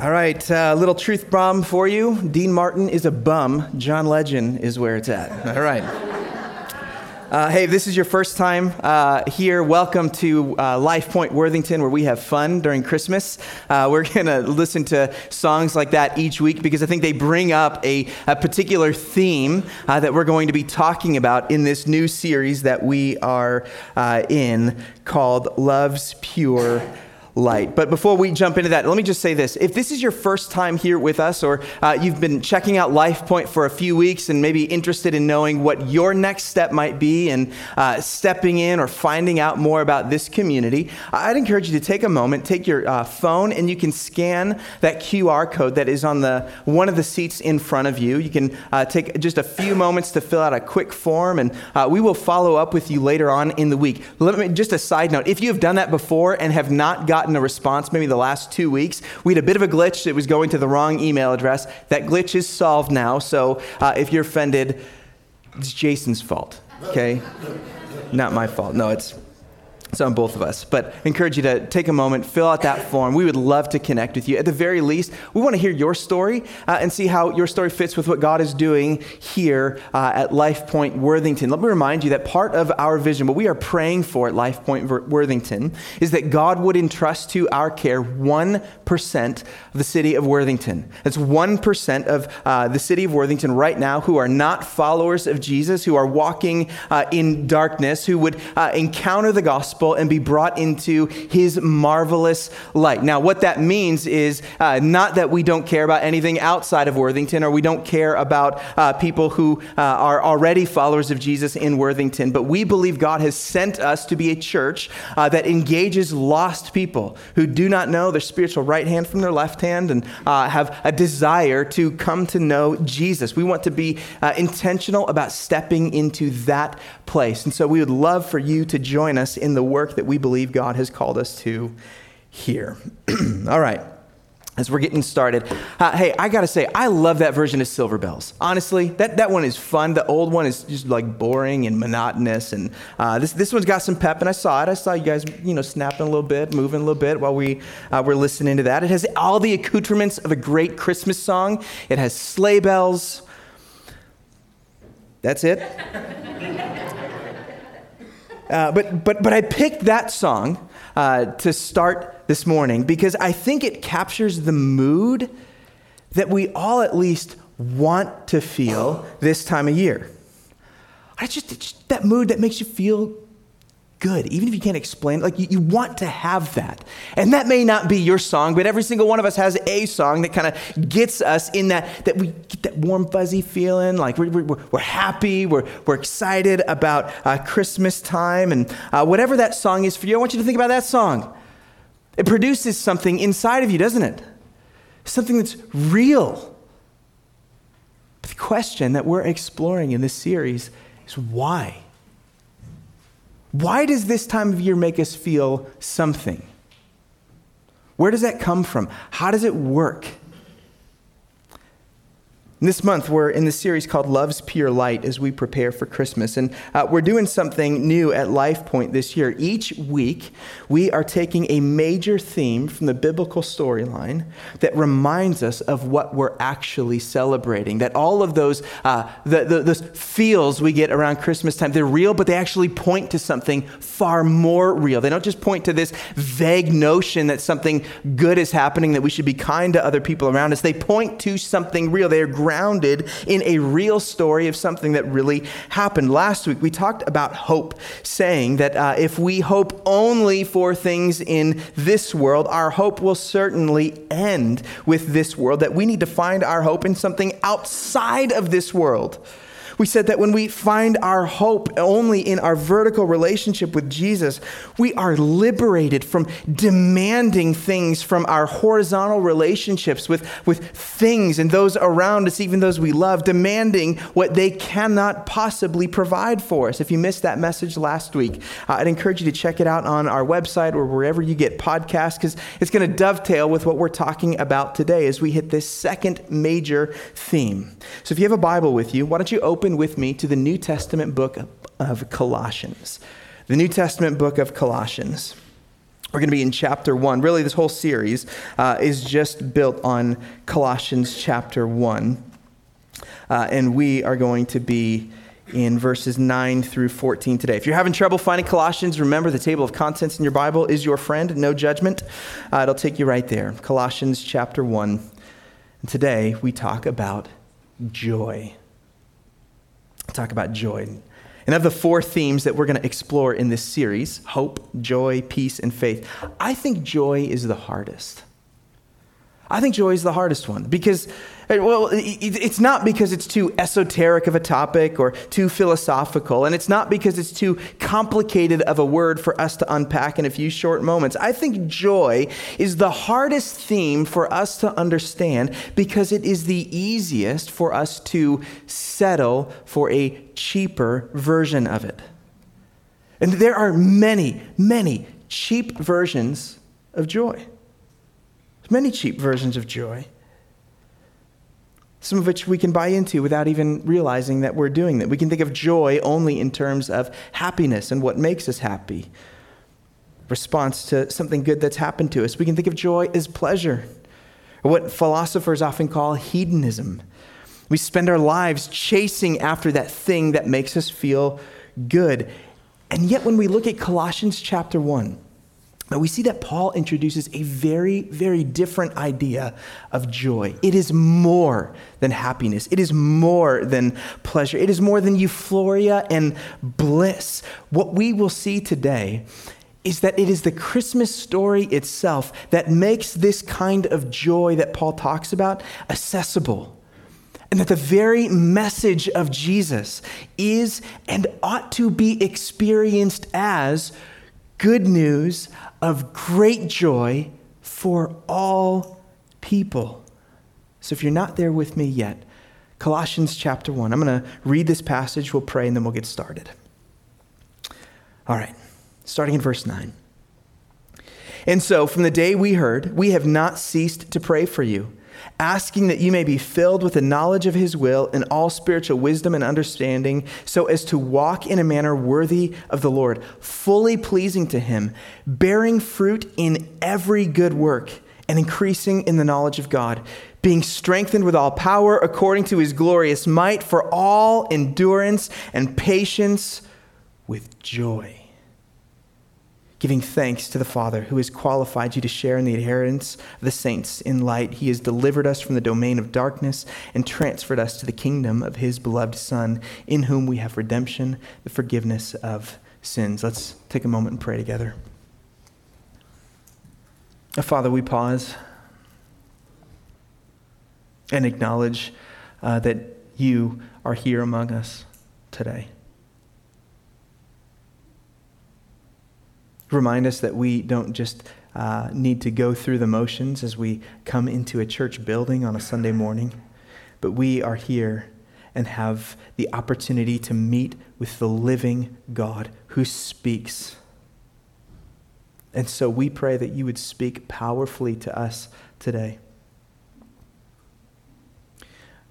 All right, a uh, little truth bomb for you. Dean Martin is a bum. John Legend is where it's at. All right. Uh, hey, if this is your first time uh, here, welcome to uh, Life Point Worthington, where we have fun during Christmas. Uh, we're going to listen to songs like that each week because I think they bring up a, a particular theme uh, that we're going to be talking about in this new series that we are uh, in called Love's Pure light. But before we jump into that, let me just say this. If this is your first time here with us, or uh, you've been checking out LifePoint for a few weeks and maybe interested in knowing what your next step might be and uh, stepping in or finding out more about this community, I'd encourage you to take a moment, take your uh, phone, and you can scan that QR code that is on the one of the seats in front of you. You can uh, take just a few moments to fill out a quick form, and uh, we will follow up with you later on in the week. Let me just a side note: if you have done that before and have not got gotten a response maybe the last two weeks. We had a bit of a glitch. It was going to the wrong email address. That glitch is solved now. So uh, if you're offended, it's Jason's fault, okay? Not my fault. No, it's it's on both of us. But I encourage you to take a moment, fill out that form. We would love to connect with you. At the very least, we want to hear your story uh, and see how your story fits with what God is doing here uh, at Life Point Worthington. Let me remind you that part of our vision, what we are praying for at Life Point Worthington, is that God would entrust to our care 1% of the city of Worthington. That's 1% of uh, the city of Worthington right now who are not followers of Jesus, who are walking uh, in darkness, who would uh, encounter the gospel gospel and be brought into his marvelous light. Now, what that means is uh, not that we don't care about anything outside of Worthington or we don't care about uh, people who uh, are already followers of Jesus in Worthington, but we believe God has sent us to be a church uh, that engages lost people who do not know their spiritual right hand from their left hand and uh, have a desire to come to know Jesus. We want to be uh, intentional about stepping into that place. And so we would love for you to join us in the work that we believe God has called us to here. All right. As we're getting started, uh, hey, I gotta say, I love that version of Silver Bells. Honestly, that, that one is fun. The old one is just like boring and monotonous, and uh, this this one's got some pep. And I saw it. I saw you guys, you know, snapping a little bit, moving a little bit while we uh, were listening to that. It has all the accoutrements of a great Christmas song. It has sleigh bells. That's it. Uh, but, but, but I picked that song uh, to start this morning because I think it captures the mood that we all at least want to feel this time of year. I just, just that mood that makes you feel good, even if you can't explain Like you, you want to have that. And that may not be your song, but every single one of us has a song that kind of gets us in that, that we get that warm, fuzzy feeling. Like we're, we're, we're happy, we're, we're excited about uh, Christmas time. And uh, whatever that song is for you, I want you to think about that song. It produces something inside of you, doesn't it? Something that's real. But the question that we're exploring in this series is why? Why does this time of year make us feel something? Where does that come from? How does it work? This month, we're in the series called Love's Pure Light as we prepare for Christmas. And uh, we're doing something new at Life Point this year. Each week, we are taking a major theme from the biblical storyline that reminds us of what we're actually celebrating. That all of those, uh, the, the, those feels we get around Christmas time, they're real, but they actually point to something far more real. They don't just point to this vague notion that something good is happening, that we should be kind to other people around us. They point to something real. They are grounded in a real story of something that really happened. Last week, we talked about hope, saying that uh, if we hope only for things in this world, our hope will certainly end with this world, that we need to find our hope in something outside of this world. We said that when we find our hope only in our vertical relationship with Jesus, we are liberated from demanding things from our horizontal relationships with, with things and those around us, even those we love, demanding what they cannot possibly provide for us. If you missed that message last week, uh, I'd encourage you to check it out on our website or wherever you get podcasts because it's going to dovetail with what we're talking about today as we hit this second major theme. So if you have a Bible with you, why don't you open open with me to the New Testament book of Colossians. The New Testament book of Colossians. We're going to be in chapter 1. Really, this whole series uh, is just built on Colossians chapter 1. Uh, and we are going to be in verses 9 through 14 today. If you're having trouble finding Colossians, remember the table of contents in your Bible is your friend, no judgment. Uh, it'll take you right there. Colossians chapter 1. And today we talk about joy. Talk about joy. And of the four themes that we're going to explore in this series hope, joy, peace, and faith I think joy is the hardest. I think joy is the hardest one because, uh, well, it's not because it's too esoteric of a topic or too philosophical, and it's not because it's too complicated of a word for us to unpack in a few short moments. I think joy is the hardest theme for us to understand because it is the easiest for us to settle for a cheaper version of it. And there are many, many cheap versions of joy. There's many cheap versions of joy, some of which we can buy into without even realizing that we're doing that. We can think of joy only in terms of happiness and what makes us happy, response to something good that's happened to us. We can think of joy as pleasure, or what philosophers often call hedonism. We spend our lives chasing after that thing that makes us feel good. And yet, when we look at Colossians chapter 1, we see that Paul introduces a very, very different idea of joy. It is more than happiness, it is more than pleasure, it is more than euphoria and bliss. What we will see today is that it is the Christmas story itself that makes this kind of joy that Paul talks about accessible. And that the very message of Jesus is and ought to be experienced as good news of great joy for all people. So if you're not there with me yet, Colossians chapter 1, I'm going to read this passage, we'll pray, and then we'll get started. All right, starting in verse 9. And so, from the day we heard, we have not ceased to pray for you asking that you may be filled with the knowledge of his will and all spiritual wisdom and understanding, so as to walk in a manner worthy of the Lord, fully pleasing to him, bearing fruit in every good work, and increasing in the knowledge of God, being strengthened with all power according to his glorious might, for all endurance and patience with joy giving thanks to the Father who has qualified you to share in the inheritance of the saints in light. He has delivered us from the domain of darkness and transferred us to the kingdom of his beloved Son, in whom we have redemption, the forgiveness of sins. Let's take a moment and pray together. Father, we pause and acknowledge uh, that you are here among us today. Remind us that we don't just uh, need to go through the motions as we come into a church building on a Sunday morning, but we are here and have the opportunity to meet with the living God who speaks. And so we pray that you would speak powerfully to us today.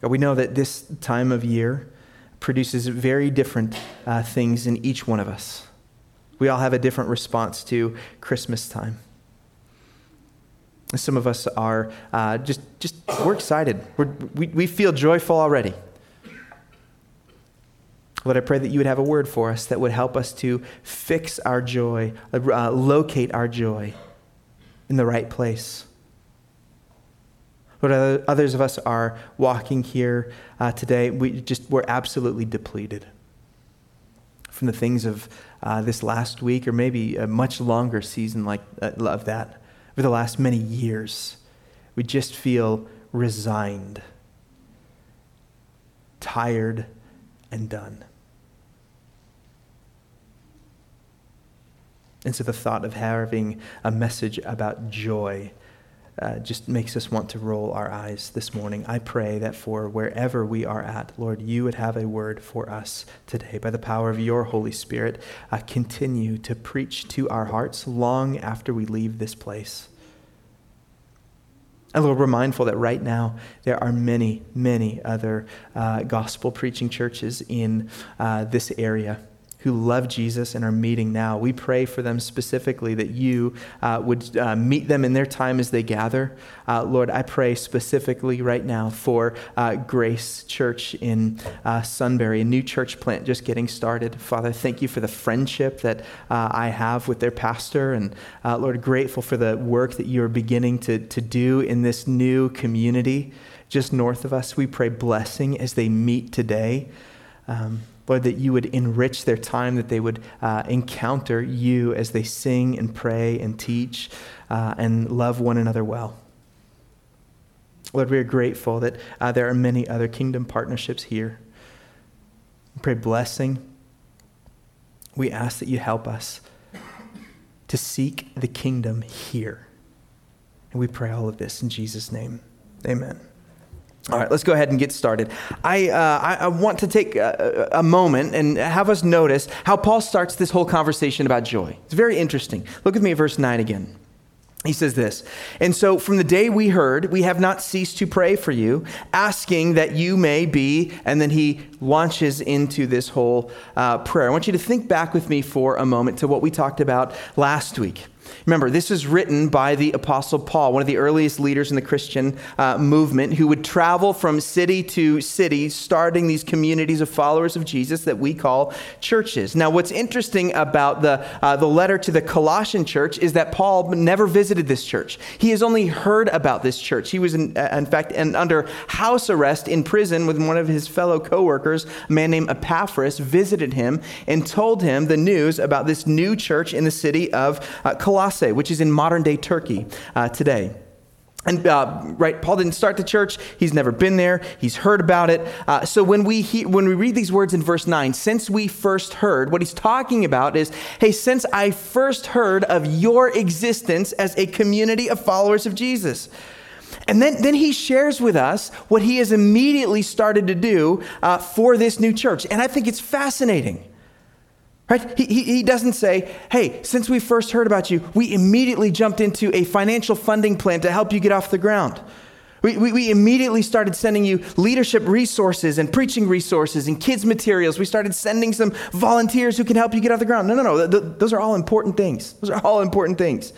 God, we know that this time of year produces very different uh, things in each one of us. We all have a different response to Christmas time. Some of us are uh, just, just, we're excited. We're, we, we feel joyful already. Lord, I pray that you would have a word for us that would help us to fix our joy, uh, locate our joy in the right place. Lord, others of us are walking here uh, today. We just, we're absolutely depleted from the things of uh, this last week, or maybe a much longer season like uh, of that, over the last many years. We just feel resigned, tired, and done. And so the thought of having a message about joy uh, just makes us want to roll our eyes this morning. I pray that for wherever we are at, Lord, you would have a word for us today. By the power of your Holy Spirit, uh, continue to preach to our hearts long after we leave this place. And Lord, we're mindful that right now there are many, many other uh, gospel preaching churches in uh, this area who love Jesus and are meeting now. We pray for them specifically that you uh, would uh, meet them in their time as they gather. Uh, Lord, I pray specifically right now for uh, Grace Church in uh, Sunbury, a new church plant just getting started. Father, thank you for the friendship that uh, I have with their pastor. And Lord, grateful for the work that you are beginning to, to do in this new community just north of us. We pray blessing as they meet today. Um, Lord, that you would enrich their time, that they would uh, encounter you as they sing and pray and teach uh, and love one another well. Lord, we are grateful that uh, there are many other kingdom partnerships here. We pray blessing. We ask that you help us to seek the kingdom here. And we pray all of this in Jesus' name. Amen. All right, let's go ahead and get started. I, uh, I, I, want to take a, a, moment and have us notice how Paul starts this whole conversation about joy. It's very interesting. Look with me at verse 9 again. He says this, and so from the day we heard, we have not ceased to pray for you, asking that you may be, and then he launches into this whole uh, prayer. I want you to think back with me for a moment to what we talked about last week. Remember, this is written by the Apostle Paul, one of the earliest leaders in the Christian uh, movement, who would travel from city to city, starting these communities of followers of Jesus that we call churches. Now, what's interesting about the, uh, the letter to the Colossian church is that Paul never visited this church. He has only heard about this church. He was, in, uh, in fact, under house arrest in prison with one of his fellow co workers, a man named Epaphras, visited him and told him the news about this new church in the city of uh, Colossae. Colossae, which is in modern day Turkey uh, today. And uh, right, Paul didn't start the church. He's never been there. He's heard about it. Uh, so when we he, when we read these words in verse nine, since we first heard, what he's talking about is, hey, since I first heard of your existence as a community of followers of Jesus. And then, then he shares with us what he has immediately started to do uh, for this new church. And I think it's fascinating. Right? He, he, he, doesn't say, hey, since we first heard about you, we immediately jumped into a financial funding plan to help you get off the ground. We, we, we, immediately started sending you leadership resources and preaching resources and kids' materials. We started sending some volunteers who can help you get off the ground. No, no, no. Th- those are all important things. Those are all important things.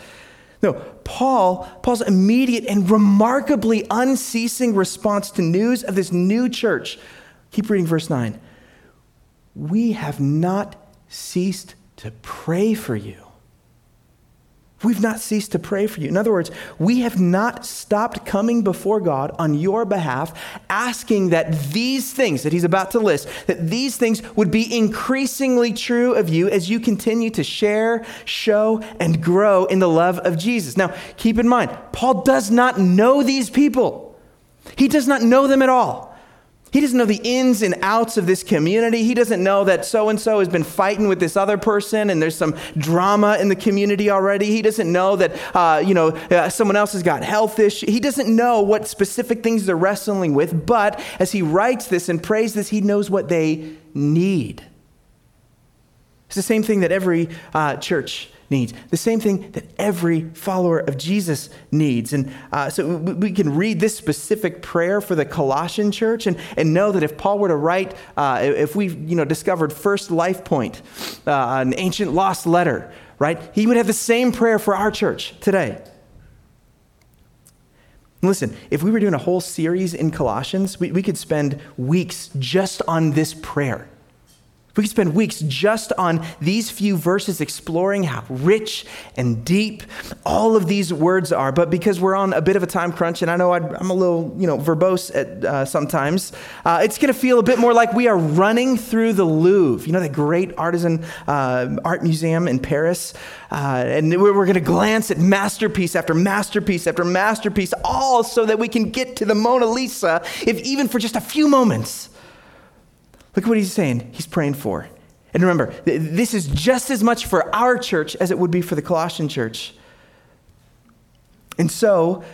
No, Paul, Paul's immediate and remarkably unceasing response to news of this new church. Keep reading verse 9. We have not ceased to pray for you. We've not ceased to pray for you. In other words, we have not stopped coming before God on your behalf, asking that these things that He's about to list, that these things would be increasingly true of you as you continue to share, show, and grow in the love of Jesus. Now, keep in mind, Paul does not know these people, he does not know them at all. He doesn't know the ins and outs of this community. He doesn't know that so and so has been fighting with this other person and there's some drama in the community already. He doesn't know that, uh, you know, uh, someone else has got health issues. He doesn't know what specific things they're wrestling with. But as he writes this and prays this, he knows what they need. It's the same thing that every uh, church needs. The same thing that every follower of Jesus needs. And uh, so we can read this specific prayer for the Colossian church and, and know that if Paul were to write, uh, if we you know, discovered First Life Point, uh, an ancient lost letter, right, he would have the same prayer for our church today. Listen, if we were doing a whole series in Colossians, we, we could spend weeks just on this prayer. We could spend weeks just on these few verses exploring how rich and deep all of these words are. But because we're on a bit of a time crunch, and I know i am a little, you know, verbose at uh, sometimes, uh, it's going to feel a bit more like we are running through the Louvre. You know, that great artisan uh, art museum in Paris. Uh, and we're, we're going to glance at masterpiece after masterpiece after masterpiece, all so that we can get to the Mona Lisa, if even for just a few moments. Look at what he's saying. He's praying for. And remember, this is just as much for our church as it would be for the Colossian church. And so,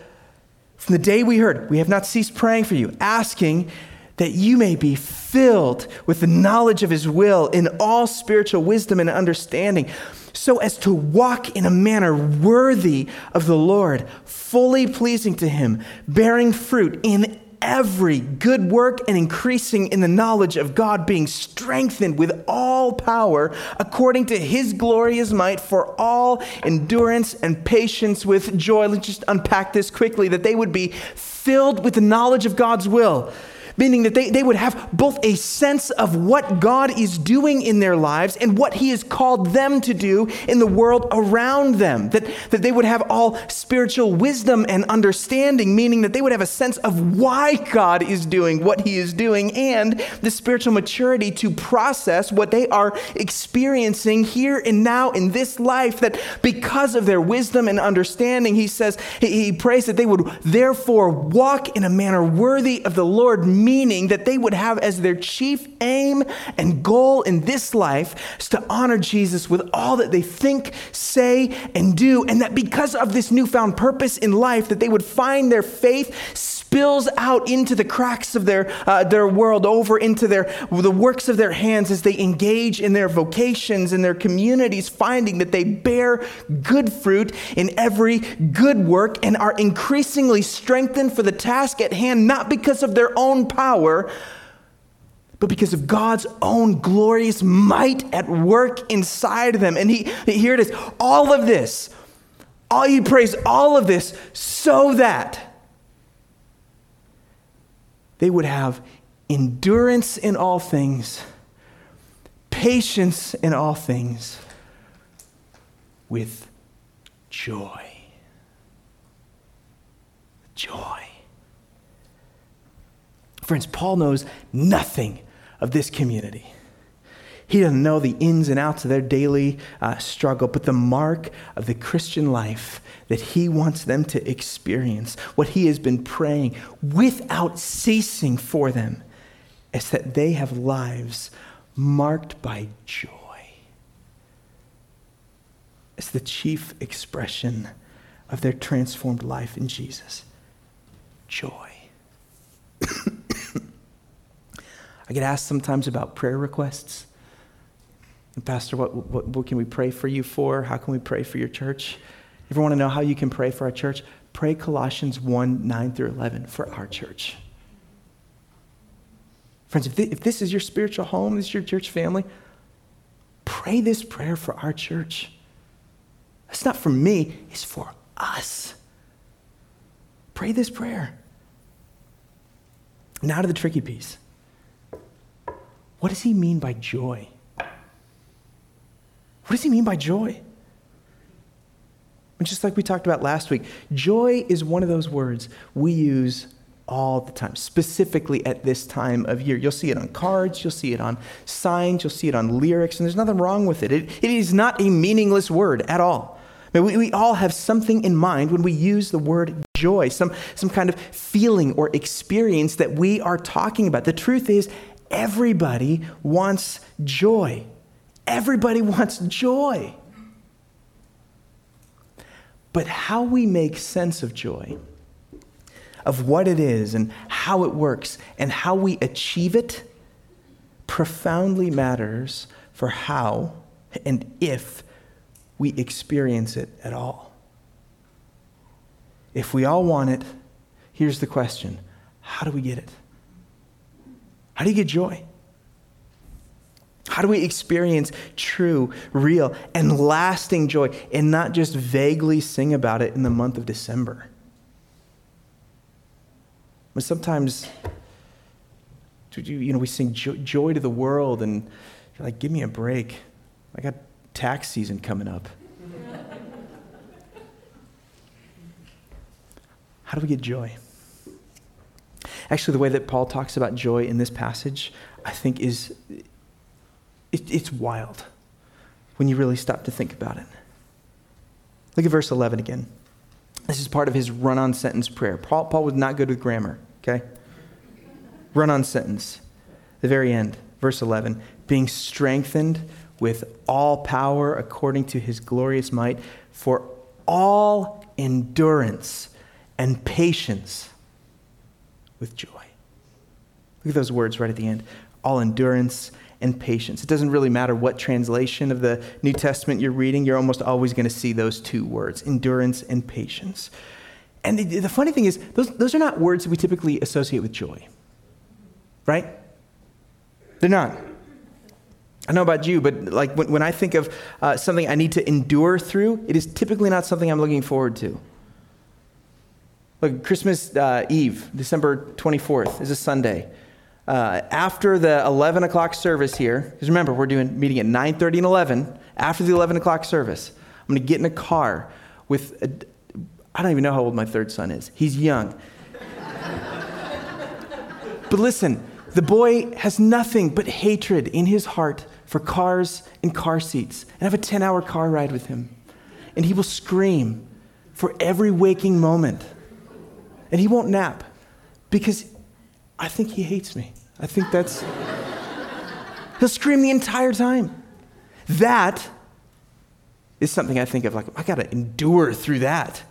from the day we heard, we have not ceased praying for you, asking that you may be filled with the knowledge of his will in all spiritual wisdom and understanding, so as to walk in a manner worthy of the Lord, fully pleasing to him, bearing fruit in every good work and increasing in the knowledge of God, being strengthened with all power according to his glorious might for all endurance and patience with joy. Let's just unpack this quickly that they would be filled with the knowledge of God's will meaning that they, they would have both a sense of what God is doing in their lives and what He has called them to do in the world around them. That, that they would have all spiritual wisdom and understanding, meaning that they would have a sense of why God is doing what He is doing and the spiritual maturity to process what they are experiencing here and now in this life. That because of their wisdom and understanding, He says, He, he prays that they would therefore walk in a manner worthy of the Lord meaning that they would have as their chief aim and goal in this life is to honor Jesus with all that they think, say, and do. And that because of this newfound purpose in life, that they would find their faith spills out into the cracks of their, uh, their world, over into their, the works of their hands as they engage in their vocations and their communities, finding that they bear good fruit in every good work and are increasingly strengthened for the task at hand, not because of their own power, but because of God's own glorious might at work inside of them. And he, here it is, all of this, all you praise, all of this, so that they would have endurance in all things, patience in all things, with joy. Joy. Friends, Paul knows nothing of this community. He doesn't know the ins and outs of their daily uh, struggle, but the mark of the Christian life that he wants them to experience, what he has been praying without ceasing for them, is that they have lives marked by joy. It's the chief expression of their transformed life in Jesus joy. I get asked sometimes about prayer requests. Pastor, what, what, what, can we pray for you for? How can we pray for your church? If you want to know how you can pray for our church, pray Colossians 1 9 through 11 for our church. Friends, if if this is your spiritual home, this is your church family, pray this prayer for our church. It's not for me, it's for us. Pray this prayer. Now to the tricky piece. What does he mean by joy? What does he mean by joy? And just like we talked about last week, joy is one of those words we use all the time, specifically at this time of year. You'll see it on cards, you'll see it on signs, you'll see it on lyrics, and there's nothing wrong with it. It, it is not a meaningless word at all. I mean, we, we all have something in mind when we use the word joy, some, some kind of feeling or experience that we are talking about. The truth is, everybody wants joy. Everybody wants joy. But how we make sense of joy, of what it is and how it works and how we achieve it, profoundly matters for how and if we experience it at all. If we all want it, here's the question how do we get it? How do you get joy? How do we experience true, real, and lasting joy and not just vaguely sing about it in the month of December? But sometimes, you know, we sing joy to the world, and you're like, give me a break. I got tax season coming up. How do we get joy? Actually, the way that Paul talks about joy in this passage, I think, is it, it's wild when you really stop to think about it. Look at verse 11 again. This is part of his run on sentence prayer. Paul, Paul was not good with grammar, okay? Run on sentence. The very end, verse 11 being strengthened with all power according to his glorious might for all endurance and patience with joy. Look at those words right at the end all endurance and patience. It doesn't really matter what translation of the New Testament you're reading, you're almost always going to see those two words endurance and patience. And the, the funny thing is, those, those are not words that we typically associate with joy, right? They're not. I know about you, but like when, when I think of uh, something I need to endure through, it is typically not something I'm looking forward to. Like Christmas uh, Eve, December 24th, is a Sunday. Uh, after the 11 o'clock service here, because remember, we're doing meeting at 9.30 and 11. After the 11 o'clock service, I'm going to get in a car with, I don't even know how old my third son is. He's young. but listen, the boy has nothing but hatred in his heart for cars and car seats. And I have a 10 hour car ride with him. And he will scream for every waking moment. And he won't nap because I think he hates me. I think that's. He'll scream the entire time. That is something I think of like, I gotta endure through that.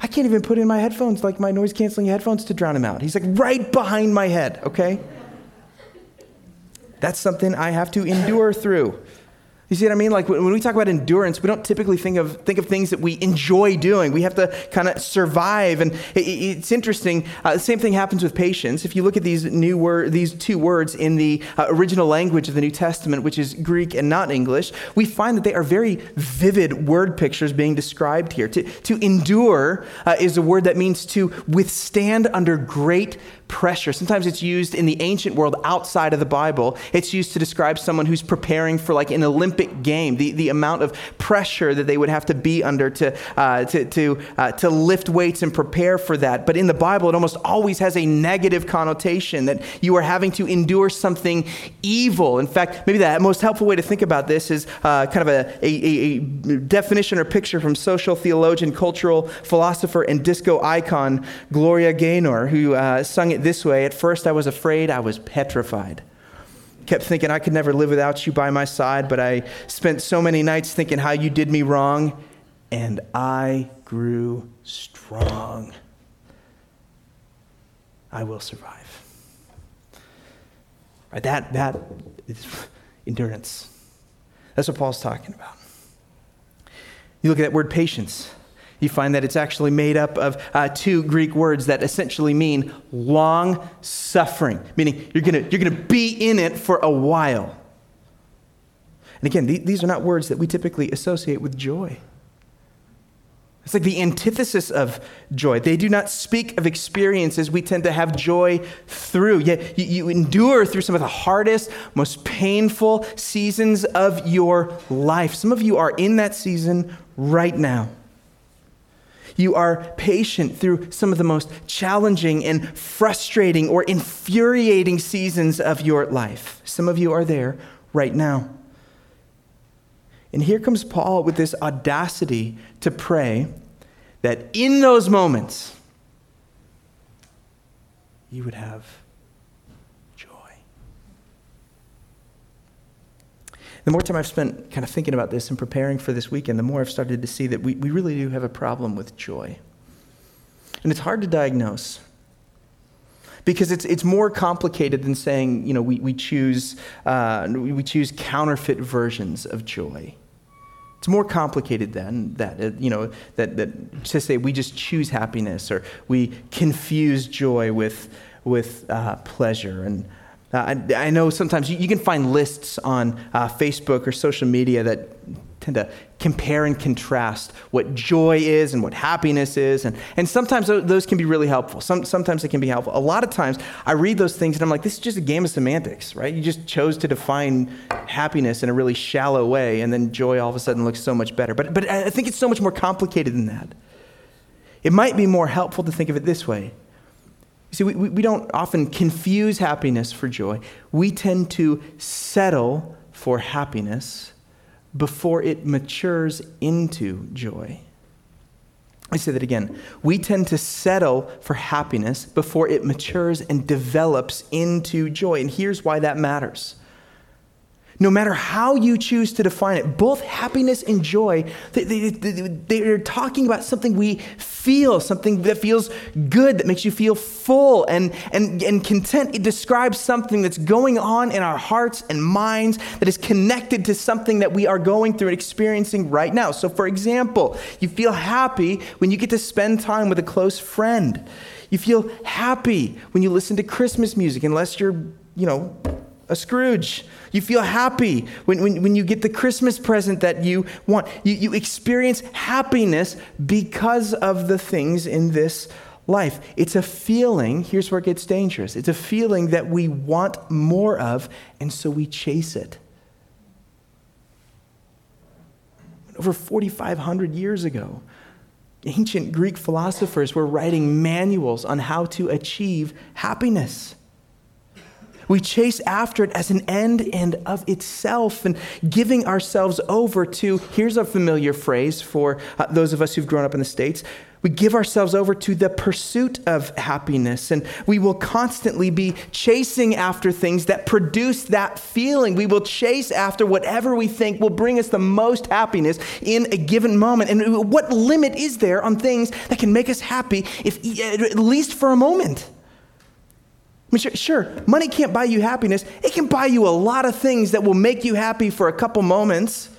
I can't even put in my headphones, like my noise canceling headphones, to drown him out. He's like right behind my head, okay? That's something I have to endure through. You see what I mean? Like when we talk about endurance, we don't typically think of think of things that we enjoy doing. We have to kind of survive, and it, it's interesting. Uh, the same thing happens with patience. If you look at these new word, these two words in the uh, original language of the New Testament, which is Greek and not English, we find that they are very vivid word pictures being described here. To to endure uh, is a word that means to withstand under great pressure. Sometimes it's used in the ancient world outside of the Bible. It's used to describe someone who's preparing for like an Olympic game, the, the amount of pressure that they would have to be under to, uh, to, to, uh, to lift weights and prepare for that. But in the Bible, it almost always has a negative connotation that you are having to endure something evil. In fact, maybe the most helpful way to think about this is uh, kind of a, a, a definition or picture from social theologian, cultural philosopher, and disco icon Gloria Gaynor, who uh, sung it this way At first, I was afraid, I was petrified. Kept thinking I could never live without you by my side, but I spent so many nights thinking how you did me wrong, and I grew strong. I will survive. Right, that, that is endurance. That's what Paul's talking about. You look at that word patience you find that it's actually made up of uh, two Greek words that essentially mean long suffering, meaning you're going you're going to be in it for a while. And again, th- these are not words that we typically associate with joy. It's like the antithesis of joy. They do not speak of experiences we tend to have joy through. Yet you, you, endure through some of the hardest, most painful seasons of your life. Some of you are in that season right now. You are patient through some of the most challenging and frustrating or infuriating seasons of your life. Some of you are there right now. And here comes Paul with this audacity to pray that in those moments, you would have the more time I've spent kind of thinking about this and preparing for this weekend, the more I've started to see that we, we really do have a problem with joy. And it's hard to diagnose because it's, it's more complicated than saying, you know, we, we, choose, uh, we choose counterfeit versions of joy. It's more complicated than that, uh, you know, that, that to say we just choose happiness or we confuse joy with, with uh, pleasure. And uh, I, I, know sometimes you, you, can find lists on uh, Facebook or social media that tend to compare and contrast what joy is and what happiness is. And, and sometimes those can be really helpful. Some, sometimes they can be helpful. A lot of times I read those things and I'm like, this is just a game of semantics, right? You just chose to define happiness in a really shallow way, and then joy all of a sudden looks so much better. But, but I think it's so much more complicated than that. It might be more helpful to think of it this way you see, we, we don't often confuse happiness for joy. We tend to settle for happiness before it matures into joy. I say that again. We tend to settle for happiness before it matures and develops into joy. And here's why that matters. No matter how you choose to define it, both happiness and joy, they, they, they, are talking about something we feel, something that feels good, that makes you feel full and, and, and content. It describes something that's going on in our hearts and minds that is connected to something that we are going through and experiencing right now. So, for example, you feel happy when you get to spend time with a close friend. You feel happy when you listen to Christmas music, unless you're, you know, a Scrooge. You feel happy when, when, when you get the Christmas present that you want. You, you experience happiness because of the things in this life. It's a feeling, here's where it gets dangerous. It's a feeling that we want more of, and so we chase it. Over 4,500 years ago, ancient Greek philosophers were writing manuals on how to achieve happiness. We chase after it as an end and of itself and giving ourselves over to, here's a familiar phrase for uh, those of us who've grown up in the States. We give ourselves over to the pursuit of happiness, and we will constantly be chasing after things that produce that feeling. We will chase after whatever we think will bring us the most happiness in a given moment. And what limit is there on things that can make us happy, if, at least for a moment? Mean, sure, sure, money can't buy you happiness. It can buy you a lot of things that will make you happy for a couple moments.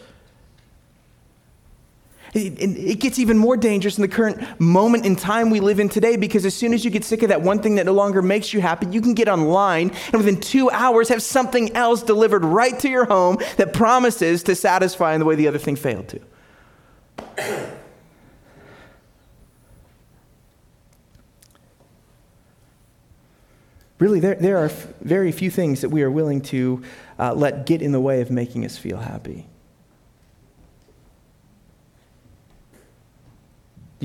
It, gets even more dangerous in the current moment in time we live in today because as soon as you get sick of that one thing that no longer makes you happy, you can get online and within two hours have something else delivered right to your home that promises to satisfy in the way the other thing failed to. Really, there, there are very few things that we are willing to uh, let get in the way of making us feel happy.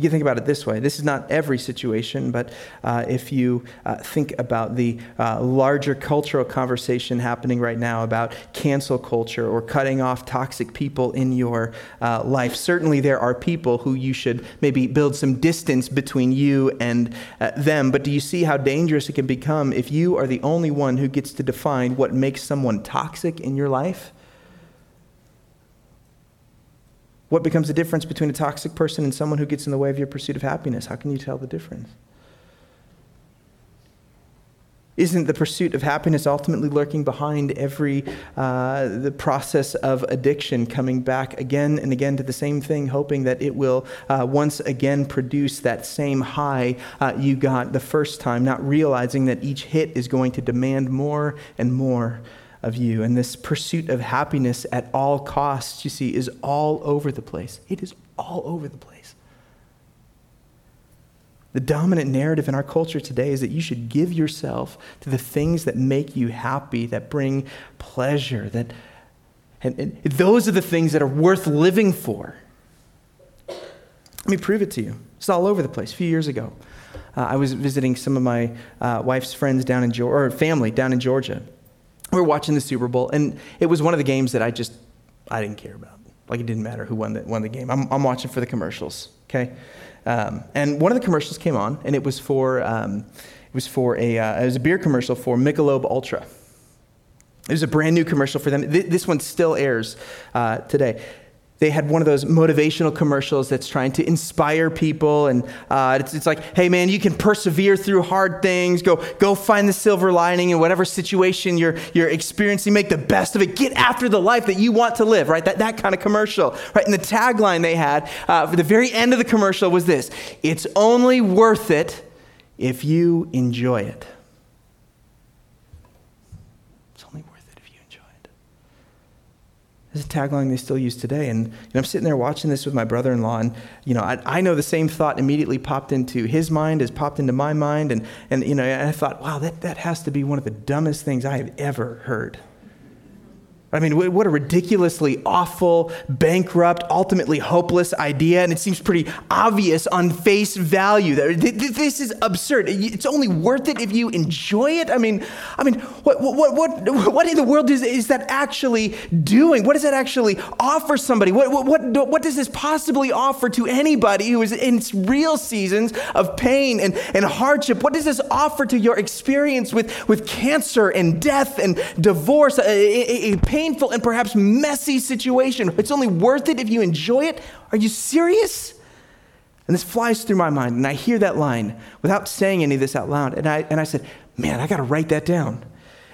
You can think about it this way. This is not every situation, but uh, if you uh, think about the uh, larger cultural conversation happening right now about cancel culture or cutting off toxic people in your uh, life, certainly there are people who you should maybe build some distance between you and uh, them. But do you see how dangerous it can become if you are the only one who gets to define what makes someone toxic in your life? What becomes the difference between a toxic person and someone who gets in the way of your pursuit of happiness? How can you tell the difference? Isn't the pursuit of happiness ultimately lurking behind every uh, the process of addiction, coming back again and again to the same thing, hoping that it will uh, once again produce that same high uh, you got the first time, not realizing that each hit is going to demand more and more of you. And this pursuit of happiness at all costs, you see, is all over the place. It is all over the place. The dominant narrative in our culture today is that you should give yourself to the things that make you happy, that bring pleasure, that and, and those are the things that are worth living for. Let me prove it to you. It's all over the place. A few years ago, uh, I was visiting some of my uh, wife's friends down in Georgia, or family down in Georgia we were watching the Super Bowl, and it was one of the games that I just I didn't care about. Like it didn't matter who won the, won the game. I'm, I'm watching for the commercials, okay? Um, and one of the commercials came on, and it was for um, it was for a uh, it was a beer commercial for Michelob Ultra. It was a brand new commercial for them. This one still airs uh, today they had one of those motivational commercials that's trying to inspire people and uh, it's, it's, like hey man you can persevere through hard things. Go go find the silver lining in whatever situation you're, you're experiencing. Make the best of it. Get after the life that you want to live right? That, that kind of commercial right? And the tagline they had uh, for the very end of the commercial was this it's only worth it if you enjoy it This is a tagline they still use today. And you know, I'm sitting there watching this with my brother in law, and you know, I, I, know the same thought immediately popped into his mind as popped into my mind. And, and you know, and I thought, wow, that, that has to be one of the dumbest things I have ever heard. I mean, what a ridiculously awful, bankrupt, ultimately hopeless idea. And it seems pretty obvious on face value that this is absurd. It's only worth it if you enjoy it. I mean, I mean, what, what, what, what in the world is, is that actually doing? What does that actually offer somebody? What, what, what, what does this possibly offer to anybody who is in real seasons of pain and, and hardship? What does this offer to your experience with, with cancer and death and divorce, a, a, a painful and perhaps messy situation. It's only worth it if you enjoy it. Are you serious? And this flies through my mind, and I hear that line without saying any of this out loud. And I, and I said, Man, I got to write that down.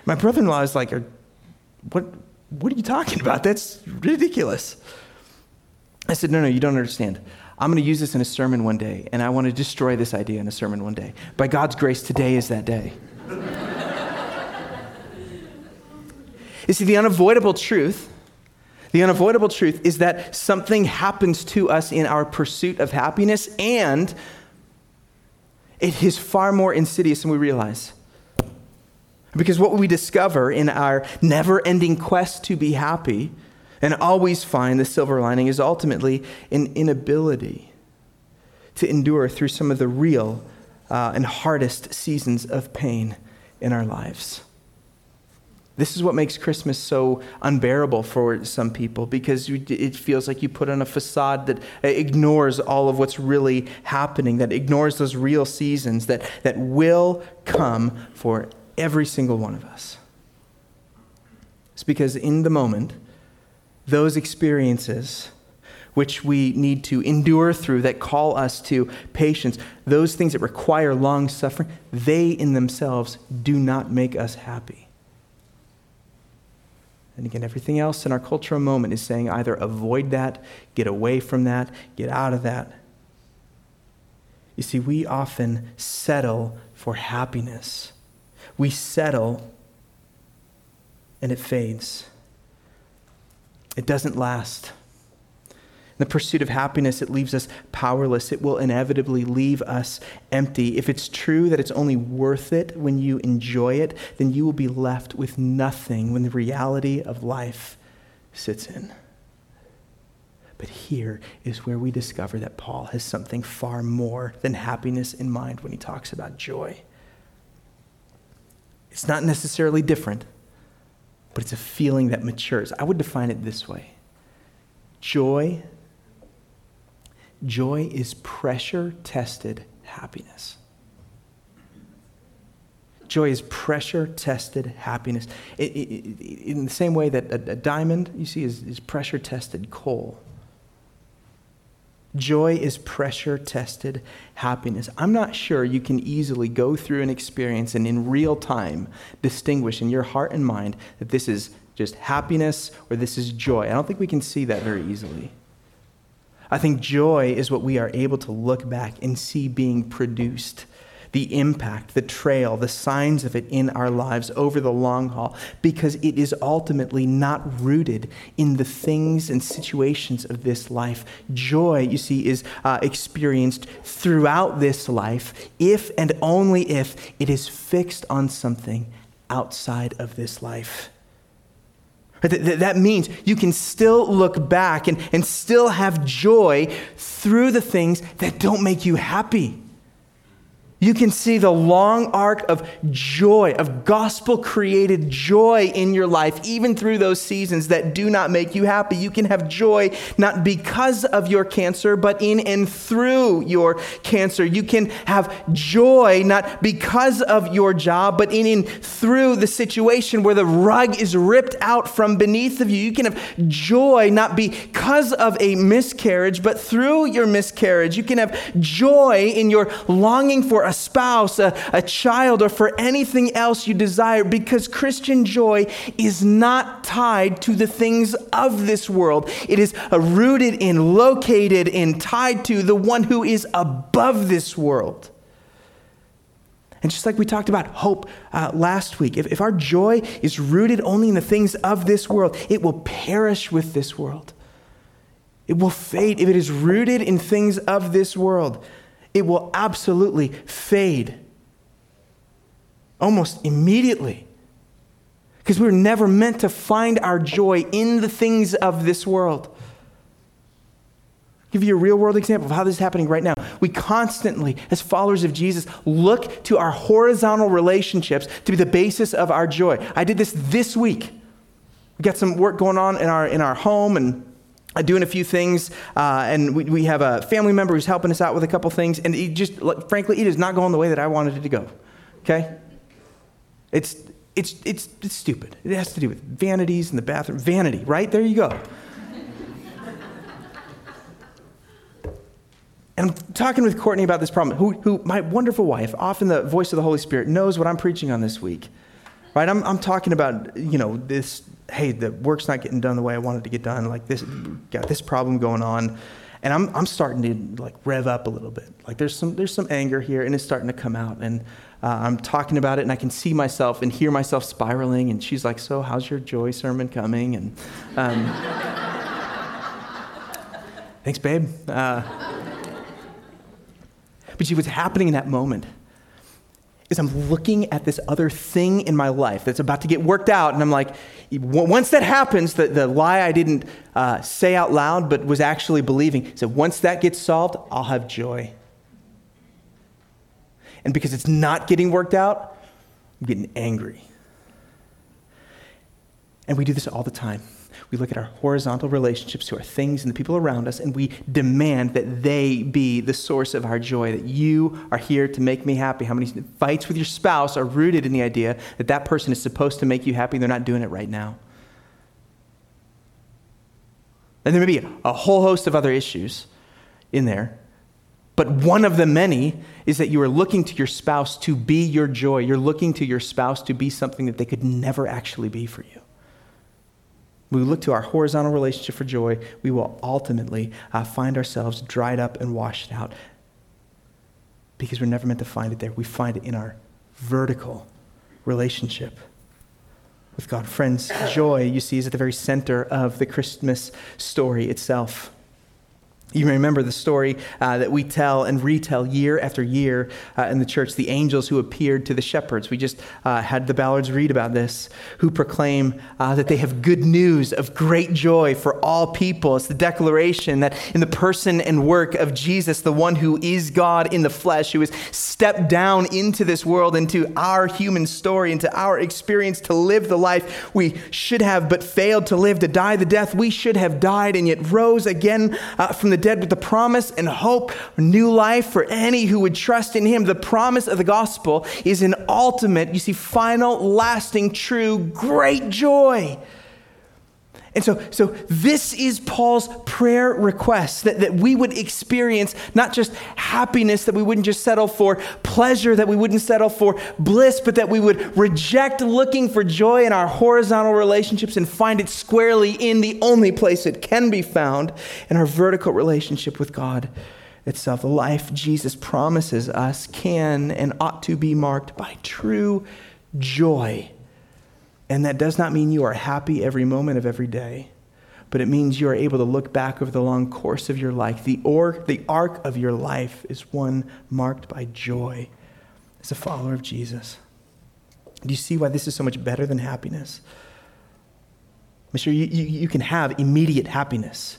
My brother in law is like, what, what are you talking about? That's ridiculous. I said, No, no, you don't understand. I'm going to use this in a sermon one day, and I want to destroy this idea in a sermon one day. By God's grace, today is that day. You see, the unavoidable truth, the unavoidable truth is that something happens to us in our pursuit of happiness, and it is far more insidious than we realize. Because what we discover in our never ending quest to be happy and always find the silver lining is ultimately an inability to endure through some of the real uh, and hardest seasons of pain in our lives. This is what makes Christmas so unbearable for some people because it feels like you put on a facade that uh, ignores all of what's really happening, that ignores those real seasons that, that will come for every single one of us. It's because in the moment, those experiences which we need to endure through that call us to patience, those things that require long suffering, they in themselves do not make us happy. And again, everything else in our cultural moment is saying either avoid that, get away from that, get out of that. You see, we often settle for happiness. We settle and it fades. It doesn't last. The pursuit of happiness, it leaves us powerless. It will inevitably leave us empty. If it's true that it's only worth it when you enjoy it, then you will be left with nothing when the reality of life sits in. But here is where we discover that Paul has something far more than happiness in mind when he talks about joy. It's not necessarily different, but it's a feeling that matures. I would define it this way joy. Joy is pressure tested happiness. Joy is pressure tested happiness. It, it, it, in the same way that a, a diamond, you see, is, is pressure tested coal. Joy is pressure tested happiness. I'm not sure you can easily go through an experience and in real time distinguish in your heart and mind that this is just happiness or this is joy. I don't think we can see that very easily. I think joy is what we are able to look back and see being produced the impact, the trail, the signs of it in our lives over the long haul because it is ultimately not rooted in the things and situations of this life. Joy, you see, is uh, experienced throughout this life if and only if it is fixed on something outside of this life. That means you can still look back and, and still have joy through the things that don't make you happy. You can see the long arc of joy, of gospel created joy in your life, even through those seasons that do not make you happy. You can have joy not because of your cancer, but in and through your cancer. You can have joy not because of your job, but in and through the situation where the rug is ripped out from beneath of you. You can have joy not because of a miscarriage, but through your miscarriage. You can have joy in your longing for a spouse, a, a child, or for anything else you desire because Christian joy is not tied to the things of this world. It is rooted in, located in, tied to the one who is above this world. And just like we talked about hope uh, last week, if, if our joy is rooted only in the things of this world, it will perish with this world. It will fade if it is rooted in things of this world it will absolutely fade almost immediately. Because we were never meant to find our joy in the things of this world. I'll give you a real world example of how this is happening right now. We constantly, as followers of Jesus, look to our horizontal relationships to be the basis of our joy. I did this this week. We got some work going on in our, in our home and doing a few things, uh, and we, we have a family member who's helping us out with a couple things, and it just, frankly, it is not going the way that I wanted it to go. Okay? It's, It's, it's, it's stupid. It has to do with vanities in the bathroom. Vanity, right? There you go. And I'm talking with Courtney about this problem, who, who, my wonderful wife, often the voice of the Holy Spirit, knows what I'm preaching on this week. Right? I'm, I'm talking about, you know, this, hey, the work's not getting done the way I wanted to get done. Like this, got this problem going on. And I'm, I'm starting to like rev up a little bit. Like there's some, there's some anger here and it's starting to come out. And uh, I'm talking about it and I can see myself and hear myself spiraling. And she's like, so how's your joy sermon coming? And um, thanks, babe. Uh, but see, what's happening in that moment is I'm looking at this other thing in my life that's about to get worked out, and I'm like, once that happens, the, the lie I didn't uh, say out loud but was actually believing, so once that gets solved, I'll have joy. And because it's not getting worked out, I'm getting angry. And we do this all the time. We look at our horizontal relationships to our things and the people around us, and we demand that they be the source of our joy, that you are here to make me happy. How many fights with your spouse are rooted in the idea that that person is supposed to make you happy, they're not doing it right now? And there may be a whole host of other issues in there. But one of the many is that you are looking to your spouse to be your joy. You're looking to your spouse to be something that they could never actually be for you. We look to our horizontal relationship for joy, we will ultimately uh, find ourselves dried up and washed out because we're never meant to find it there. We find it in our vertical relationship with God. Friends, joy, you see, is at the very center of the Christmas story itself. You remember the story uh, that we tell and retell year after year uh, in the church, the angels who appeared to the shepherds. We just uh, had the Ballards read about this, who proclaim uh, that they have good news of great joy for all people. It's the declaration that in the person and work of Jesus, the one who is God in the flesh, who has stepped down into this world, into our human story, into our experience to live the life we should have but failed to live, to die the death we should have died, and yet rose again uh, from the dead with the promise and hope, new life for any who would trust in him. The promise of the gospel is an ultimate, you see, final, lasting, true, great joy. And so, so this is Paul's prayer request that, that we would experience not just happiness, that we wouldn't just settle for pleasure, that we wouldn't settle for bliss, but that we would reject looking for joy in our horizontal relationships and find it squarely in the only place it can be found in our vertical relationship with God itself. The life Jesus promises us can and ought to be marked by true joy and that does not mean you are happy every moment of every day, but it means you are able to look back over the long course of your life. The, or, the arc of your life is one marked by joy as a follower of Jesus. Do you see why this is so much better than happiness? Sure you, you, you can have immediate happiness.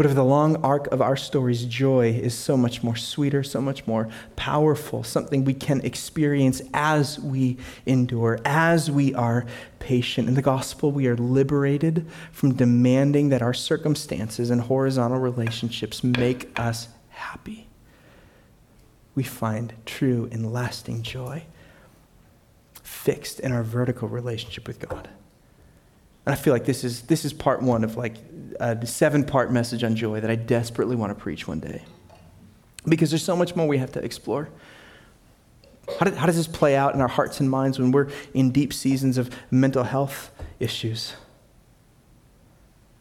But over the long arc of our stories, joy is so much more sweeter, so much more powerful, something we can experience as we endure, as we are patient. In the gospel, we are liberated from demanding that our circumstances and horizontal relationships make us happy. We find true and lasting joy fixed in our vertical relationship with God. And I feel like this is, this is part one of like a seven part message on joy that I desperately want to preach one day. Because there's so much more we have to explore. How, did, how does this play out in our hearts and minds when we're in deep seasons of mental health issues?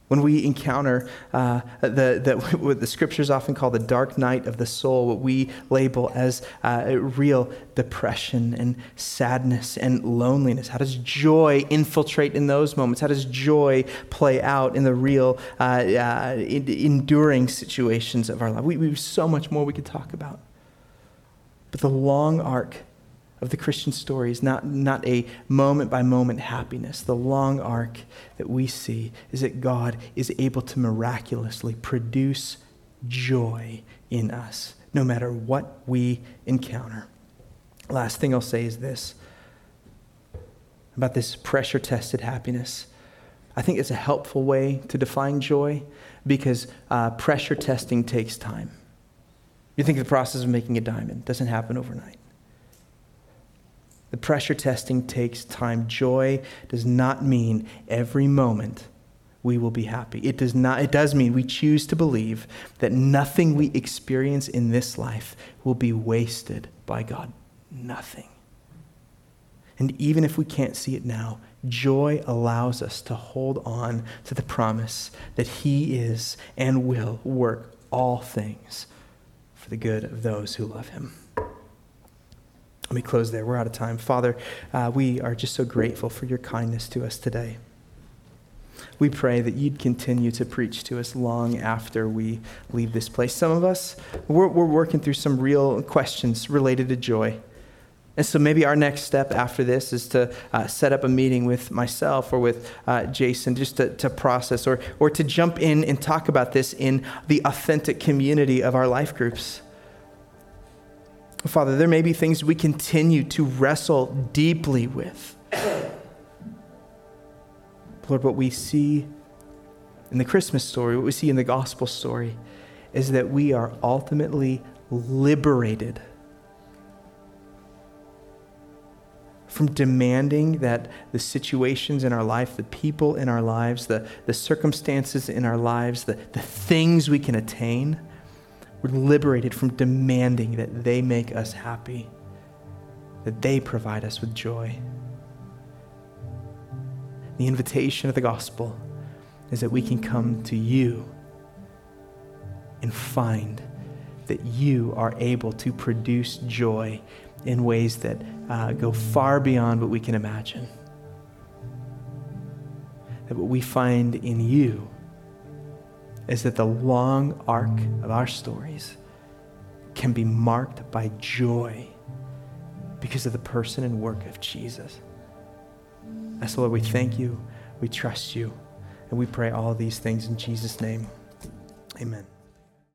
When we encounter uh, the, the, what the scriptures often call the dark night of the soul, what we label as uh, real depression and sadness and loneliness, how does joy infiltrate in those moments? How does joy play out in the real, uh, uh enduring situations of our life? We, we have so much more we could talk about. But the long arc of the Christian story is not, not a moment by moment happiness. The long arc that we see is that God is able to miraculously produce joy in us, no matter what we encounter. Last thing I'll say is this about this pressure tested happiness. I think it's a helpful way to define joy because uh, pressure testing takes time. You think the process of making a diamond doesn't happen overnight. The pressure testing takes time. Joy does not mean every moment we will be happy. It does not it does mean we choose to believe that nothing we experience in this life will be wasted by God. Nothing. And even if we can't see it now, joy allows us to hold on to the promise that he is and will work all things for the good of those who love him. Let me close there. We're out of time. Father, uh, we are just so grateful for your kindness to us today. We pray that you'd continue to preach to us long after we leave this place. Some of us, we're, we're working through some real questions related to joy. And so maybe our next step after this is to uh, set up a meeting with myself or with uh, Jason just to, to process or, or to jump in and talk about this in the authentic community of our life groups. Father, there may be things we continue to wrestle deeply with. Lord, what we see in the Christmas story, what we see in the gospel story, is that we are ultimately liberated from demanding that the situations in our life, the people in our lives, the, the circumstances in our lives, the, the things we can attain, we're liberated from demanding that they make us happy, that they provide us with joy. The invitation of the gospel is that we can come to you and find that you are able to produce joy in ways that uh, go far beyond what we can imagine. That what we find in you is that the long arc of our stories can be marked by joy because of the person and work of Jesus. And so, Lord, we thank you, we trust you, and we pray all these things in Jesus' name. Amen.